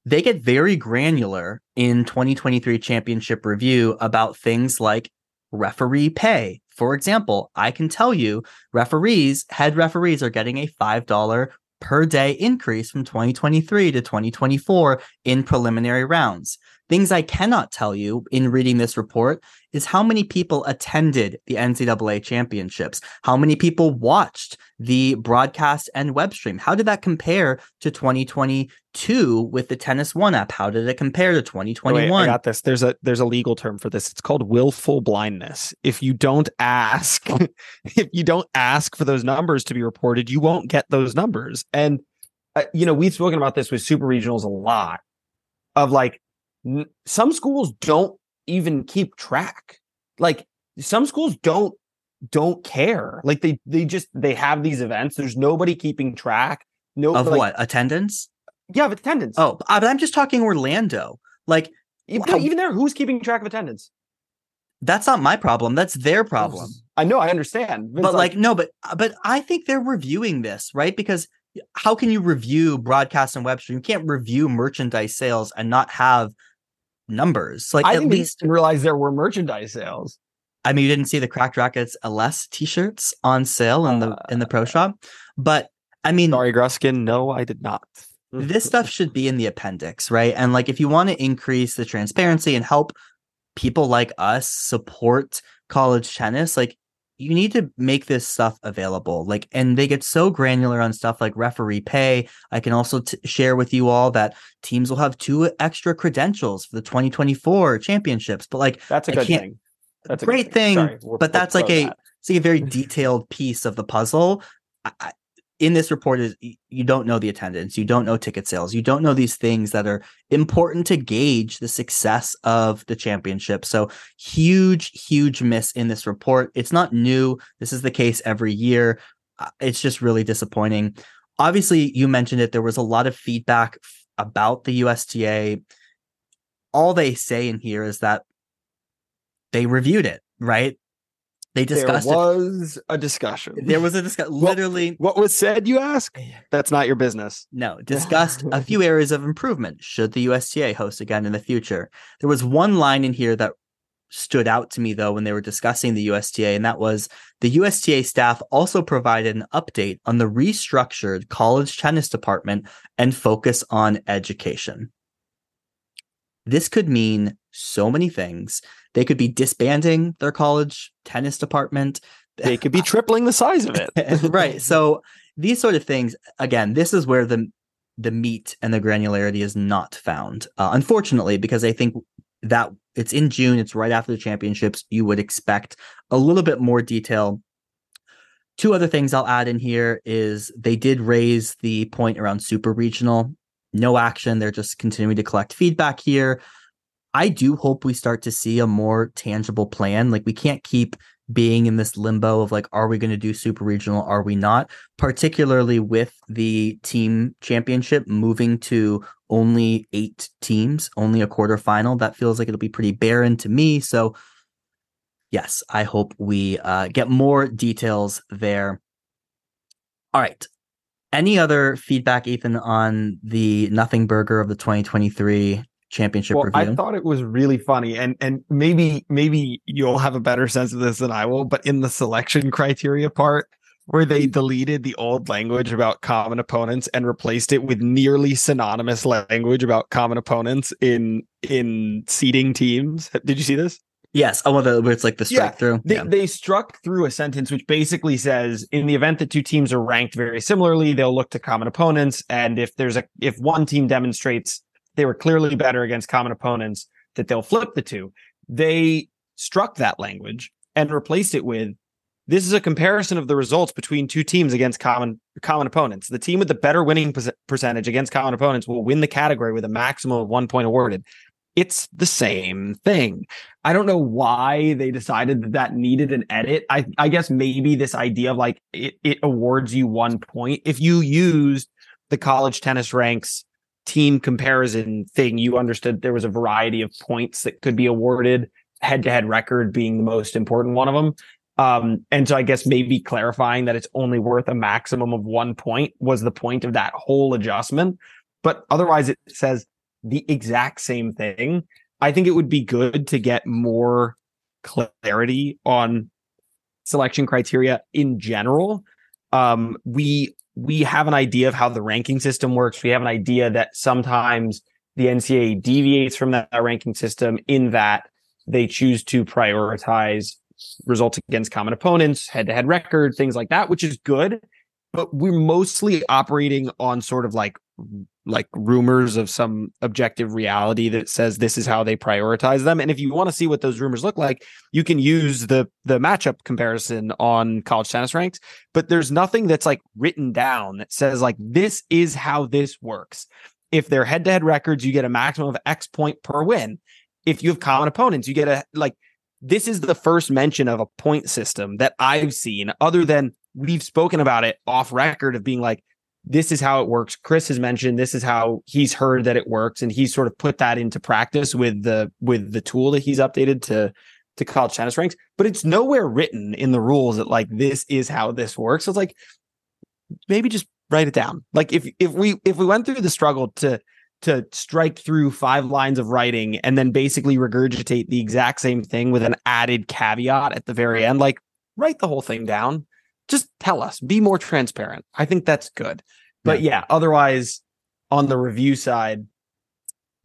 they get very granular in 2023 championship review about things like referee pay. For example, I can tell you referees, head referees are getting a $5 per day increase from 2023 to 2024 in preliminary rounds. Things I cannot tell you in reading this report is how many people attended the NCAA championships, how many people watched the broadcast and web stream. How did that compare to 2022 with the Tennis One app? How did it compare to 2021? Wait, I got this. There's a there's a legal term for this. It's called willful blindness. If you don't ask, <laughs> if you don't ask for those numbers to be reported, you won't get those numbers. And uh, you know, we've spoken about this with super regionals a lot of like some schools don't even keep track. Like some schools don't don't care. Like they they just they have these events. There's nobody keeping track. No of like, what attendance? Yeah, of attendance. Oh, uh, but I'm just talking Orlando. Like even, how, even there, who's keeping track of attendance? That's not my problem. That's their problem. I know. I understand. But, but like, like no, but but I think they're reviewing this right because how can you review broadcast and web stream? You can't review merchandise sales and not have numbers. Like I at least didn't realize there were merchandise sales. I mean, you didn't see the Cracked Racquets LS t-shirts on sale in the uh, in the pro shop, but I mean, sorry, Gruskin, no, I did not. this stuff <laughs> should be in the appendix, right? And like, if you want to increase the transparency and help people like us support college tennis, like you need to make this stuff available like and they get so granular on stuff like referee pay. I can also t- share with you all that teams will have two extra credentials for the 2024 championships but like that's a good thing. That's a great thing, thing but that's like a that. it's like a very <laughs> detailed piece of the puzzle. I, in this report is you don't know the attendance, you don't know ticket sales, you don't know these things that are important to gauge the success of the championship. So huge, huge miss in this report. It's not new. This is the case every year. Uh, it's just really disappointing. Obviously, you mentioned it. There was a lot of feedback about the USTA. All they say in here is that they reviewed it, right? They discussed. There was it. a discussion. There was a discussion. <laughs> Literally, what, what, was said? You ask. That's not your business. No, discussed a few <laughs> areas of improvement. Should the USTA host again in the future? There was one line in here that stood out to me though when they were discussing the USTA, and that was the USTA staff also provided an update on the restructured college tennis department and focus on education. This could mean so many things. They could be disbanding their college tennis department. They could be tripling the size of it. <laughs> right. So these sort of things, again, this is where the the meat and the granularity is not found. Uh, unfortunately, because I think that it's in June, it's right after the championships. You would expect a little bit more detail. Two other things I'll add in here is they did raise the point around super regional. No action. They're just continuing to collect feedback here. I do hope we start to see a more tangible plan. Like we can't keep being in this limbo of like, are we going to do super regional? Are we not? Particularly with the team championship moving to only eight teams, only a quarterfinal. That feels like it'll be pretty barren to me. So, yes, I hope we uh, get more details there. All right. Any other feedback, Ethan, on the nothing burger of the 2023 championship well, review. I thought it was really funny, and and maybe maybe you'll have a better sense of this than I will. But in the selection criteria part, where they deleted the old language about common opponents and replaced it with nearly synonymous language about common opponents in in seeding teams. Did you see this? Yes, oh, well, where it's like the strike yeah, through. They, yeah. they struck through a sentence which basically says, in the event that two teams are ranked very similarly, they'll look to common opponents, and if there's a if one team demonstrates they were clearly better against common opponents, that they'll flip the two. They struck that language and replaced it with this is a comparison of the results between two teams against common common opponents. The team with the better winning percentage against common opponents will win the category with a maximum of one point awarded. It's the same thing. I don't know why they decided that that needed an edit. I, I guess maybe this idea of like it, it awards you one point if you used the college tennis ranks team comparison thing, you understood there was a variety of points that could be awarded, head to head record being the most important one of them. Um, and so I guess maybe clarifying that it's only worth a maximum of one point was the point of that whole adjustment. But otherwise, it says the exact same thing. I think it would be good to get more clarity on selection criteria in general. Um, we we have an idea of how the ranking system works. We have an idea that sometimes the NCAA deviates from that ranking system in that they choose to prioritize results against common opponents, head to head record, things like that, which is good. But we're mostly operating on sort of like like rumors of some objective reality that says this is how they prioritize them. And if you want to see what those rumors look like, you can use the the matchup comparison on college tennis ranks, but there's nothing that's like written down that says like this is how this works. If they're head-to-head records, you get a maximum of X point per win. If you have common opponents, you get a like this is the first mention of a point system that I've seen other than we've spoken about it off record of being like this is how it works. Chris has mentioned this is how he's heard that it works, and he's sort of put that into practice with the with the tool that he's updated to to college tennis ranks. But it's nowhere written in the rules that like this is how this works. So it's like maybe just write it down. Like if if we if we went through the struggle to to strike through five lines of writing and then basically regurgitate the exact same thing with an added caveat at the very end, like write the whole thing down just tell us, be more transparent. I think that's good. But yeah, yeah otherwise, on the review side,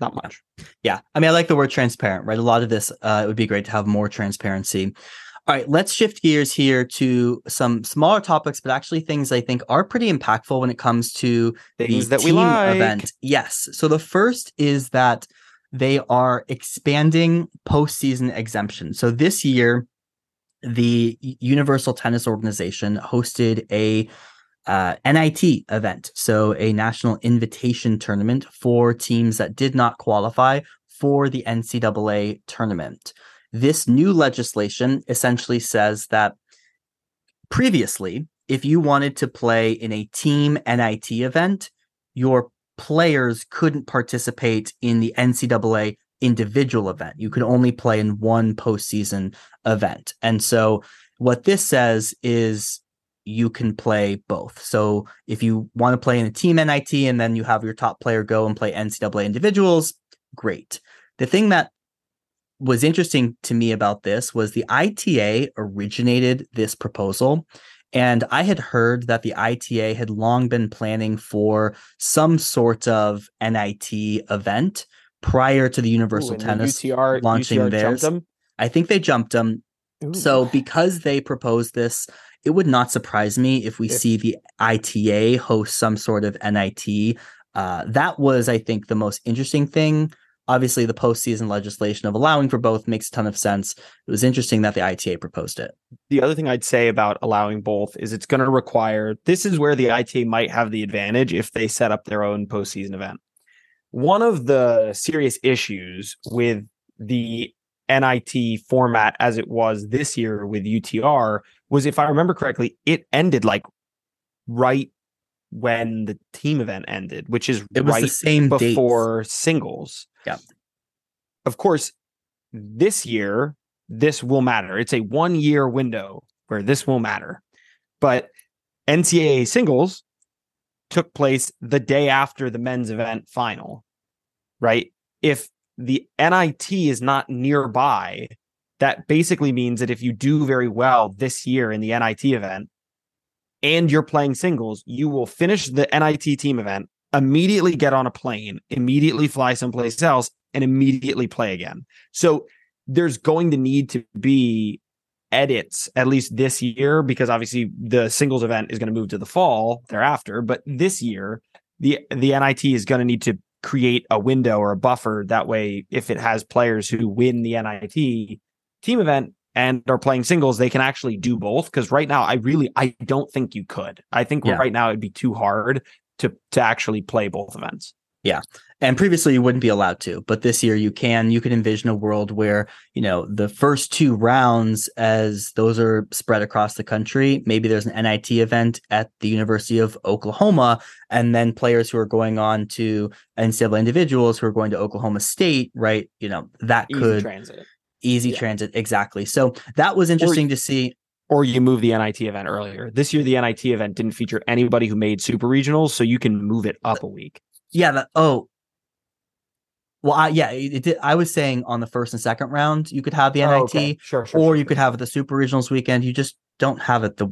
not much. Yeah. I mean, I like the word transparent, right? A lot of this, uh, it would be great to have more transparency. All right, let's shift gears here to some smaller topics, but actually things I think are pretty impactful when it comes to things the that team we like. event. Yes. So the first is that they are expanding postseason exemption. So this year, the Universal Tennis Organization hosted a uh, NIT event, so a national invitation tournament for teams that did not qualify for the NCAA tournament. This new legislation essentially says that previously, if you wanted to play in a team NIT event, your players couldn't participate in the NCAA individual event. You could only play in one postseason event. And so what this says is you can play both. So if you want to play in a team NIT and then you have your top player go and play NCAA individuals, great. The thing that was interesting to me about this was the ITA originated this proposal. And I had heard that the ITA had long been planning for some sort of NIT event prior to the Universal Ooh, Tennis the UTR, launching UTR theirs. I think they jumped them. Ooh. So because they proposed this, it would not surprise me if we if, see the ITA host some sort of NIT. Uh, that was, I think, the most interesting thing. Obviously, the postseason legislation of allowing for both makes a ton of sense. It was interesting that the ITA proposed it. The other thing I'd say about allowing both is it's going to require this is where the ITA might have the advantage if they set up their own postseason event one of the serious issues with the NIT format as it was this year with UTR was, if I remember correctly, it ended like right when the team event ended, which is it was right the same before dates. singles. Yeah. Of course, this year, this will matter. It's a one year window where this will matter. But NCAA singles took place the day after the men's event final right? If the NIT is not nearby, that basically means that if you do very well this year in the NIT event and you're playing singles, you will finish the NIT team event, immediately get on a plane, immediately fly someplace else, and immediately play again. So there's going to need to be edits at least this year because obviously the singles event is going to move to the fall thereafter but this year the the NIT is going to need to create a window or a buffer. That way, if it has players who win the NIT team event and are playing singles, they can actually do both. Because right now, I really I don't think you could. I think yeah. right now it'd be too hard to to actually play both events. Yeah. And previously you wouldn't be allowed to, but this year you can. You can envision a world where, you know, the first two rounds, as those are spread across the country, maybe there's an NIT event at the University of Oklahoma, and then players who are going on to NCAA individuals who are going to Oklahoma State, right? You know, that easy could transit. Easy yeah. transit, exactly. So that was interesting or, to see or you move the NIT event earlier. This year, the NIT event didn't feature anybody who made super regionals, so you can move it up a week. Yeah. The, oh, well, I, yeah, did. I was saying on the first and second round, you could have the NIT, oh, okay. sure, sure, or sure, you could have it the Super Regionals weekend. You just don't have it the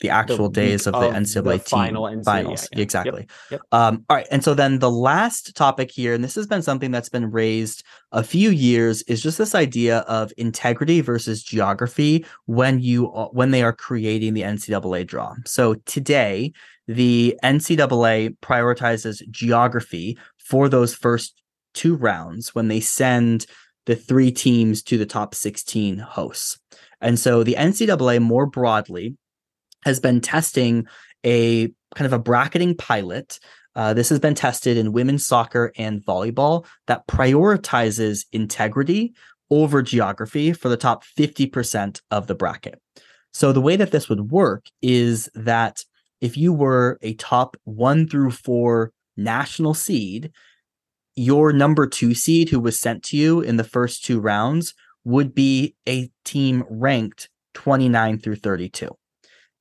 the actual The days of week the of NCAA the team final NCAA, finals. yeah, yeah. Exactly. Yep, Um, all right, and so then the last topic here, and this has been something that's been raised a few years, is just this idea of integrity versus geography when you when they are creating the NCAA draw. So today, the NCAA prioritizes geography for those first two rounds when they send the three teams to the top 16 hosts. And so the NCAA more broadly has been testing a kind of a bracketing pilot. Uh, this has been tested in women's soccer and volleyball that prioritizes integrity over geography for the top 50% of the bracket. So the way that this would work is that if you were a top one through four national seed, your number two seed who was sent to you in the first two rounds would be a team ranked 29 through 32.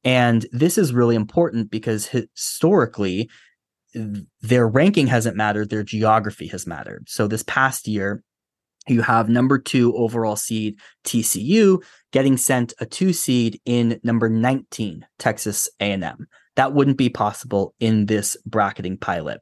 And this is really important because historically, their ranking hasn't mattered, their geography has mattered. So this past year, you have number two overall seed TCU getting sent a two seed in number 19 Texas A&M. That wouldn't be possible in this bracketing pilot.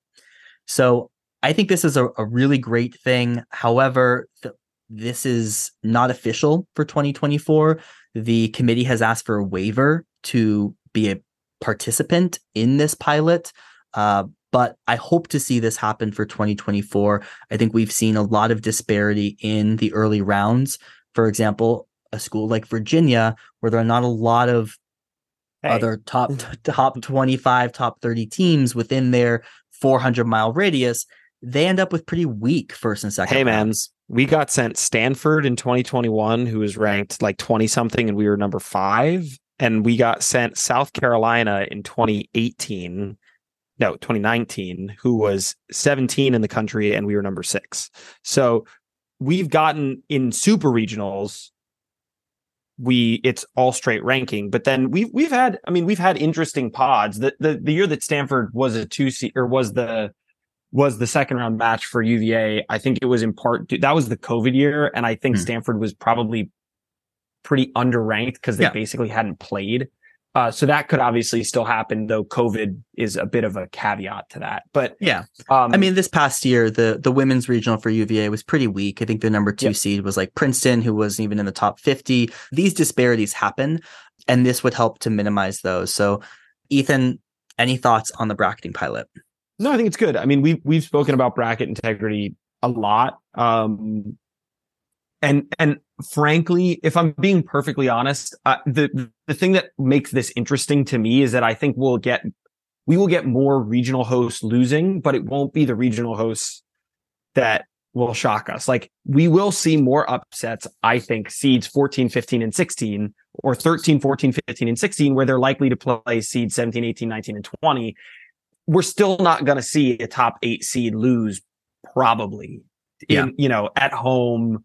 So I think this is a, a really great thing. However, th- this is not official for 2024. The committee has asked for a waiver to be a participant in this pilot. Uh, but I hope to see this happen for 2024. I think we've seen a lot of disparity in the early rounds. For example, a school like Virginia, where there are not a lot of Hey. other top <laughs> top 25, top 30 teams within their 400 mile radius, they end up with pretty weak first and second. Hey, man, we got sent Stanford in 2021, who was ranked like 20 something, and we were number five. And we got sent South Carolina in 2018, no, 2019, who was 17 in the country, and we were number six. So we've gotten in super regionals. We it's all straight ranking, but then we've we've had I mean we've had interesting pods. The the the year that Stanford was a two seat or was the was the second round match for UVA. I think it was in part due, that was the COVID year, and I think Hmm. Stanford was probably pretty underranked because they Yeah. basically hadn't played. Uh, so that could obviously still happen, though COVID is a bit of a caveat to that. But Yeah. um, I mean, this past year, the the women's regional for UVA was pretty weak. I think the number two Yep. seed was like Princeton, who wasn't even in the top 50. These disparities happen, and this would help to minimize those. So, Ethan, any thoughts on the bracketing pilot? No, I think it's good. I mean, we've we've spoken about bracket integrity a lot. Um, and and frankly, if I'm being perfectly honest, uh, the the thing that makes this interesting to me is that I think we'll get we will get more regional hosts losing, but it won't be the regional hosts that will shock us. Like we will see more upsets, I think, seeds 14, 15, and 16, or 13, 14, 15, and 16, where they're likely to play seeds 17, 18, 19, and 20 we're still not going to see a top eight seed lose probably in, Yeah. you know, at home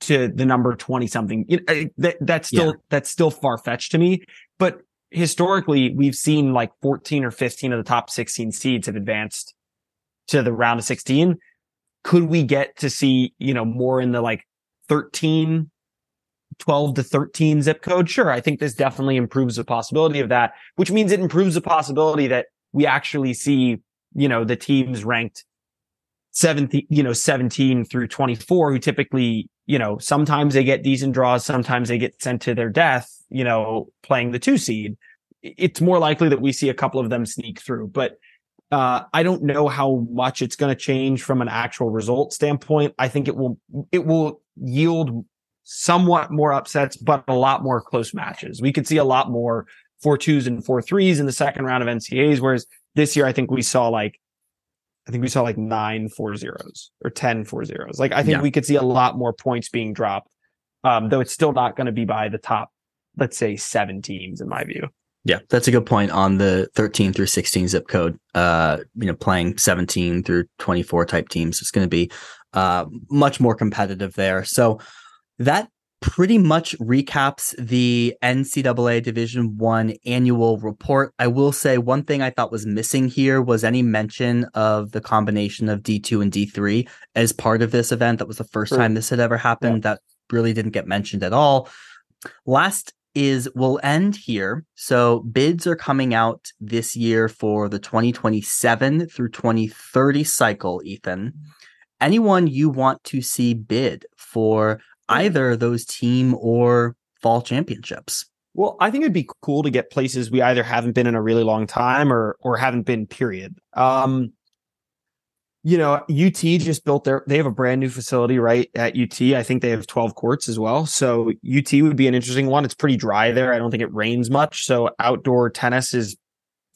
to the number 20 something. You know, that, that's still, Yeah. that's still far fetched to me. But historically, we've seen like 14 or 15 of the top 16 seeds have advanced to the round of 16. Could we get to see, you know, more in the like 13, 12 to 13 zip code? Sure. I think this definitely improves the possibility of that, which means it improves the possibility that we actually see, you know, the teams ranked 17, you know, 17 through 24 who typically, you know, sometimes they get decent draws, sometimes they get sent to their death, you know, playing the two seed. It's more likely that we see a couple of them sneak through, but uh, I don't know how much it's going to change from an actual result standpoint. I think it will, it will yield somewhat more upsets, but a lot more close matches. We could see a lot more four twos and four threes in the second round of NCAAs, Whereas this year, I think we saw like, I think we saw like nine four zeros or 10 four zeros. Like, I think Yeah. we could see a lot more points being dropped. Um, though it's still not going to be by the top, let's say seven teams in my view. Yeah, that's a good point on the 13 through 16 zip code. Uh, you know, playing 17 through 24 type teams, it's going to be uh much more competitive there. So that pretty much recaps the NCAA Division One annual report. I will say one thing I thought was missing here was any mention of the combination of D2 and D3 as part of this event. That was the first Sure. time this had ever happened. That really didn't get mentioned at all. Last is we'll end here. So bids are coming out this year for the 2027 through 2030 cycle, Ethan. Anyone you want to see bid for either those team or fall championships? Well, I think it'd be cool to get places we either haven't been in a really long time or or haven't been period. Um you know, UT just built their they have a brand new facility right at UT. I think they have 12 courts as well. So UT would be an interesting one. It's pretty dry there. I don't think it rains much, so outdoor tennis is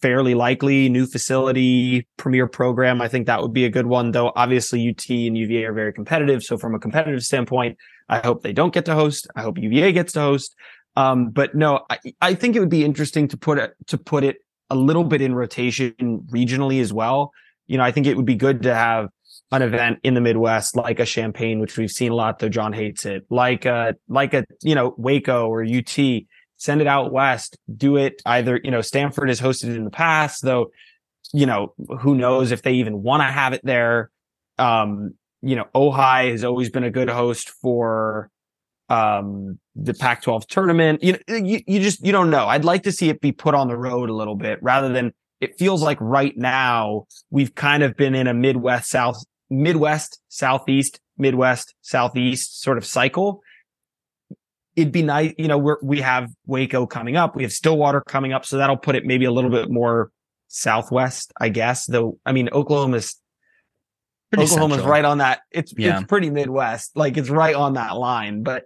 fairly likely. New facility, premier program. I think that would be a good one though. Obviously UT and UVA are very competitive, so from a competitive standpoint, I hope they don't get to host. I hope UVA gets to host. Um, but no, I, I think it would be interesting to put it to put it a little bit in rotation regionally as well. You know, I think it would be good to have an event in the Midwest like a Champaign, which we've seen a lot, though John hates it, like a like a you know Waco or UT. Send it out west. Do it either you know Stanford has hosted it in the past, though. You know who knows if they even want to have it there. Um, you know, Ojai has always been a good host for um, the Pac-12 tournament. You, you you just you don't know. I'd like to see it be put on the road a little bit rather than it feels like right now we've kind of been in a Midwest South Midwest Southeast Midwest Southeast sort of cycle. It'd be nice, you know, we're, we have Waco coming up. We have Stillwater coming up. So that'll put it maybe a little bit more Southwest, I guess. Though, I mean, Oklahoma's Pretty Oklahoma's central. right on that. It's yeah. it's pretty Midwest, like it's right on that line. But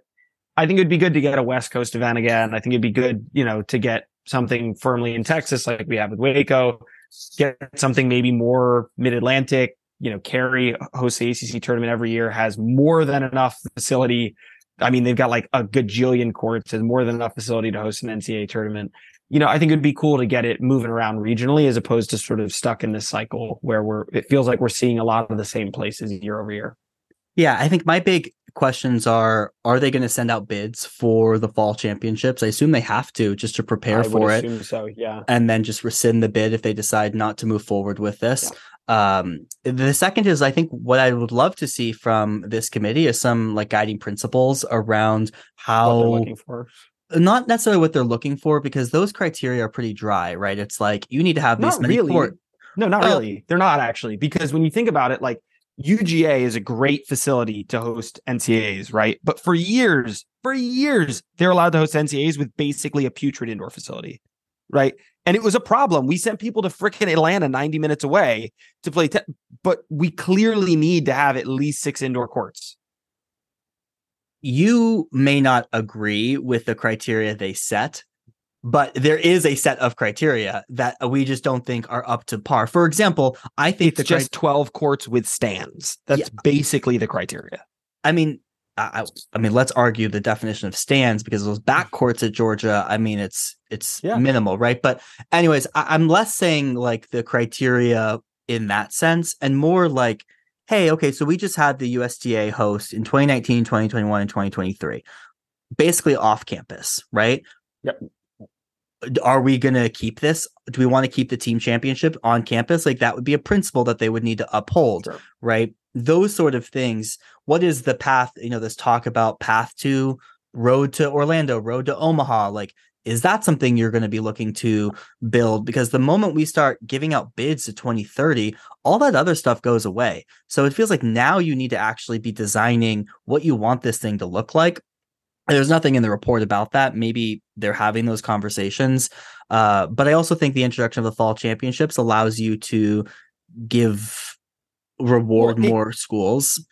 I think it'd be good to get a West Coast event again. I think it'd be good, you know, to get something firmly in Texas like we have with Waco, get something maybe more mid Atlantic. You know, Cary hosts the ACC tournament every year, has more than enough facility. I mean, they've got like a gajillion courts and more than enough facility to host an NCAA tournament. You know, I think it'd be cool to get it moving around regionally as opposed to sort of stuck in this cycle where we're, it feels like we're seeing a lot of the same places year over year. Yeah, I think my big questions are are they going to send out bids for the fall championships? I assume they have to just to prepare I for it. So, yeah. And then just rescind the bid if they decide not to move forward with this. Yeah. Um, the second is I think what I would love to see from this committee is some like guiding principles around how looking for not necessarily what they're looking for because those criteria are pretty dry, right? It's like you need to have these many really. court. No, not uh, really. They're not actually because when you think about it, like UGA is a great facility to host NCAAs, right? But for years, for years, they're allowed to host NCAAs with basically a putrid indoor facility, right? And it was a problem. We sent people to freaking Atlanta 90 minutes away to play, te- but we clearly need to have at least six indoor courts. You may not agree with the criteria they set, but there is a set of criteria that we just don't think are up to par. For example, I think it's just cri- 12 courts with stands. That's yeah. basically the criteria. I mean, I, I, mean, let's argue the definition of stands because those back courts at Georgia. I mean, it's it's yeah. minimal, right? But anyways, I, I'm less saying like the criteria in that sense, and more like, hey, okay, so we just had the USTA host in 2019, 2021, and 2023, basically off campus, right? Yep are we going to keep this? Do we want to keep the team championship on campus? Like that would be a principle that they would need to uphold, sure. right? Those sort of things. What is the path? You know, this talk about path to road to Orlando, road to Omaha. Like, is that something you're going to be looking to build? Because the moment we start giving out bids to 2030, all that other stuff goes away. So it feels like now you need to actually be designing what you want this thing to look like there's nothing in the report about that. Maybe they're having those conversations. Uh, but I also think the introduction of the fall championships allows you to give reward well, it, more schools.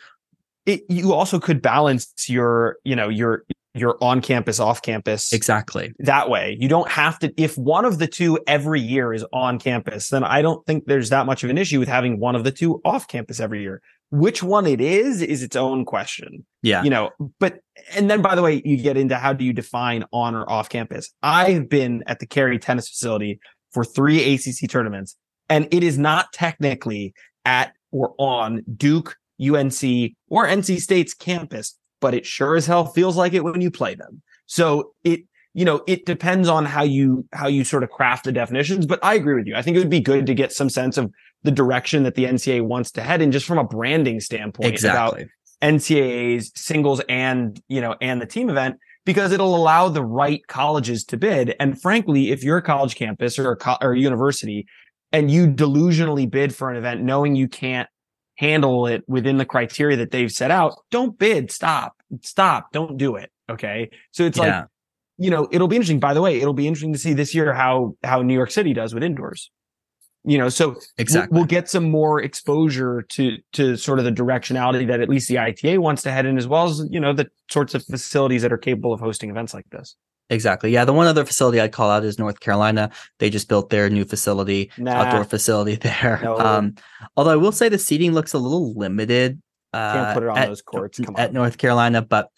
It, you also could balance your, you know, your your on campus, off campus. Exactly. That way. You don't have to, if one of the two every year is on campus, then I don't think there's that much of an issue with having one of the two off campus every year. Which one it is, is its own question. Yeah. You know, but, and then by the way, you get into how do you define on or off campus? I've been at the Cary tennis facility for three ACC tournaments, and it is not technically at or on Duke, UNC, or NC State's campus, but it sure as hell feels like it when you play them. So it, you know, it depends on how you, how you sort of craft the definitions. But I agree with you. I think it would be good to get some sense of the direction that the NCAA wants to head in just from a branding standpoint exactly. about NCAA's singles and, you know, and the team event. because it'll allow the right colleges to bid. And frankly, if you're a college campus or a, co- or a university and you delusionally bid for an event knowing you can't handle it within the criteria that they've set out, don't bid. Stop. Stop. Don't do it. Okay. So it's yeah. like, you know, it'll be interesting. By the way, it'll be interesting to see this year how how New York City does with indoors. You know, so exactly we'll, we'll get some more exposure to to sort of the directionality that at least the ITA wants to head in, as well as you know the sorts of facilities that are capable of hosting events like this. Exactly. Yeah. The one other facility I'd call out is North Carolina. They just built their new facility, nah. outdoor facility <laughs> there. No. Um, although I will say the seating looks a little limited. Uh, Can't put it on at, those courts. Come at on. North Carolina. But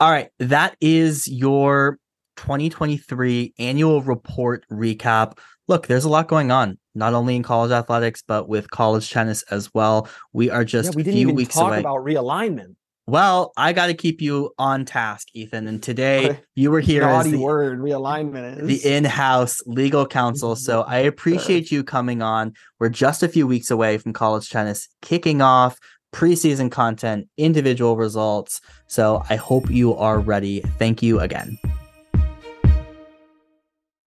all right, that is your 2023 annual report recap. Look, there's a lot going on, not only in college athletics, but with college tennis as well. We are just yeah, we didn't even talk away. about realignment. Well, I got to keep you on task, Ethan. And today you were here as the word realignment is. the in-house legal counsel. So <laughs> I appreciate you coming on. We're just a few weeks away from college tennis kicking off preseason content, individual results. So I hope you are ready. Thank you again.